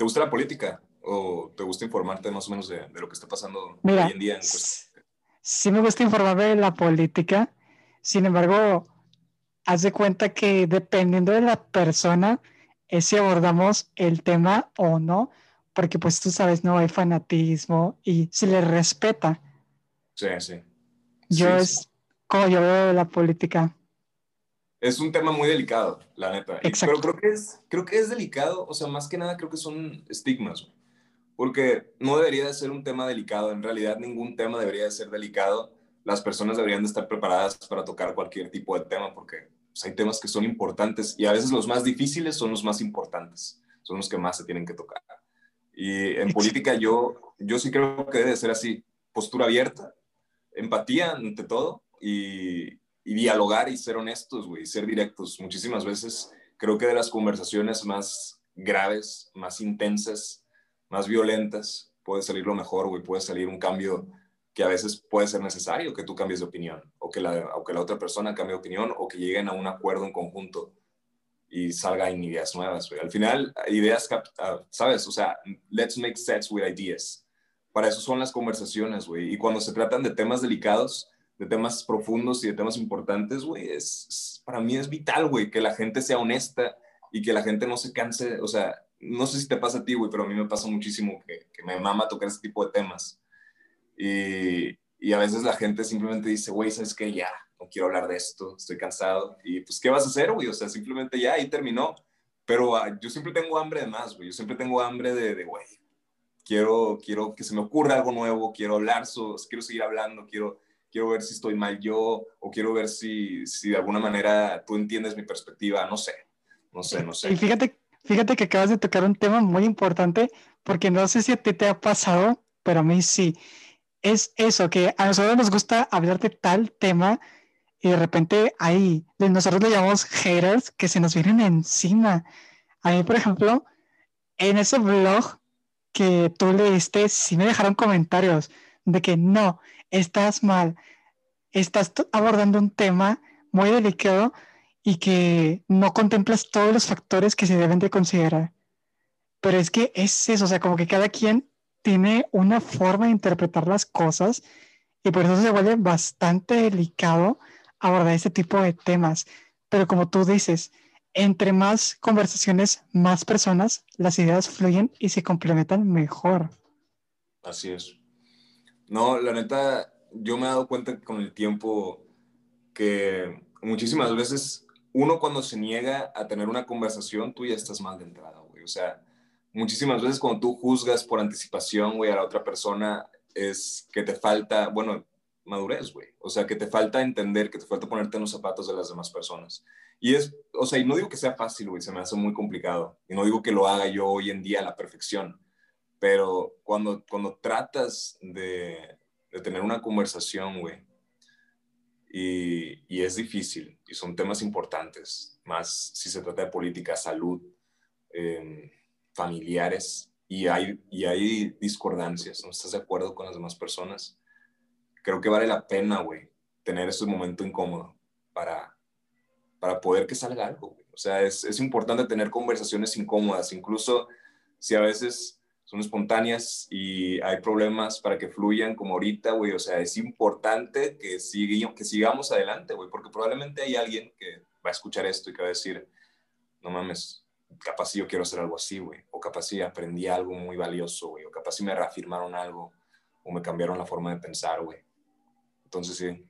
¿te gusta la política? ¿O te gusta informarte más o menos de, lo que está pasando hoy en día? En sí me gusta informarme de la política. Sin embargo, haz de cuenta que dependiendo de la persona, es si abordamos el tema o no, porque pues tú sabes, no hay fanatismo y se le respeta. Sí, sí. Yo es como yo veo la política. Es un tema muy delicado, la neta. Exacto. Pero creo que, es, creo que es delicado, o sea, más que nada creo que son estigmas, porque no debería de ser un tema delicado, en realidad ningún tema debería de ser delicado. Las personas deberían de estar preparadas para tocar cualquier tipo de tema, porque pues, hay temas que son importantes y a veces los más difíciles son los más importantes, son los que más se tienen que tocar. Y en política yo, yo sí creo que debe ser así, postura abierta, empatía ante todo y, y dialogar y ser honestos, güey, ser directos. Muchísimas veces creo que de las conversaciones más graves, más intensas, más violentas, puede salir lo mejor, güey, puede salir un cambio que a veces puede ser necesario que tú cambies de opinión, o que la, o la otra persona cambie de opinión, o que lleguen a un acuerdo en conjunto y salgan ideas nuevas, güey. Al final, ideas, ah, ¿sabes? O sea, let's make sense with ideas. Para eso son las conversaciones, güey. Y cuando se tratan de temas delicados, de temas profundos y de temas importantes, güey, es, para mí es vital, güey, que la gente sea honesta y que la gente no se canse, o sea, no sé si te pasa a ti, güey, pero a mí me pasa muchísimo que, que me mama tocar este tipo de temas. Y, y a veces la gente simplemente dice, güey, ¿sabes qué? Ya, no quiero hablar de esto, estoy cansado. Y pues, ¿qué vas a hacer, güey? O sea, simplemente ya, ahí terminó. Pero ah, yo siempre tengo hambre de más, güey. Yo siempre tengo hambre de, güey, quiero, quiero que se me ocurra algo nuevo, quiero hablar, quiero seguir hablando, quiero quiero ver si estoy mal yo o quiero ver si, si de alguna manera tú entiendes mi perspectiva, no sé, no sé, no sé. Y fíjate, fíjate que acabas de tocar un tema muy importante porque no sé si a ti te ha pasado, pero a mí sí. Es eso, que a nosotros nos gusta hablar de tal tema y de repente ahí, nosotros le llamamos haters que se nos vienen encima. A mí, por ejemplo, en ese blog que tú leíste, sí me dejaron comentarios de que no, estás mal, estás abordando un tema muy delicado y que no contemplas todos los factores que se deben de considerar. Pero es que es eso, o sea, como que cada quien tiene una forma de interpretar las cosas y por eso se vuelve bastante delicado abordar este tipo de temas. Pero como tú dices, entre más conversaciones, más personas, las ideas fluyen y se complementan mejor. Así es. No, la neta, yo me he dado cuenta con el tiempo que muchísimas veces uno cuando se niega a tener una conversación, tú ya estás mal de entrada, güey. O sea, muchísimas veces cuando tú juzgas por anticipación, güey, a la otra persona, es que te falta, bueno, madurez, güey. O sea, que te falta entender, que te falta ponerte en los zapatos de las demás personas. Y es, o sea, y no digo que sea fácil, güey, se me hace muy complicado. Y no digo que lo haga yo hoy en día a la perfección pero cuando, cuando tratas de, de tener una conversación, güey, y, y, es difícil, y son temas importantes, más si se trata de política, salud, em, familiares, y hay, y hay discordancias, no estás de acuerdo con las demás personas, creo que vale la pena, güey, tener ese momento incómodo para, para poder que salga algo. O sea, es, es importante tener conversaciones incómodas, incluso si a veces son espontáneas y hay problemas para que fluyan como ahorita, güey. O sea, es importante que, que sigamos adelante, güey, porque probablemente hay alguien que va a escuchar esto y que va a decir, no mames, capaz si yo quiero hacer algo así, güey. O capaz si aprendí algo muy valioso, güey. O capaz si me reafirmaron algo o me cambiaron la forma de pensar, güey. Entonces, sí,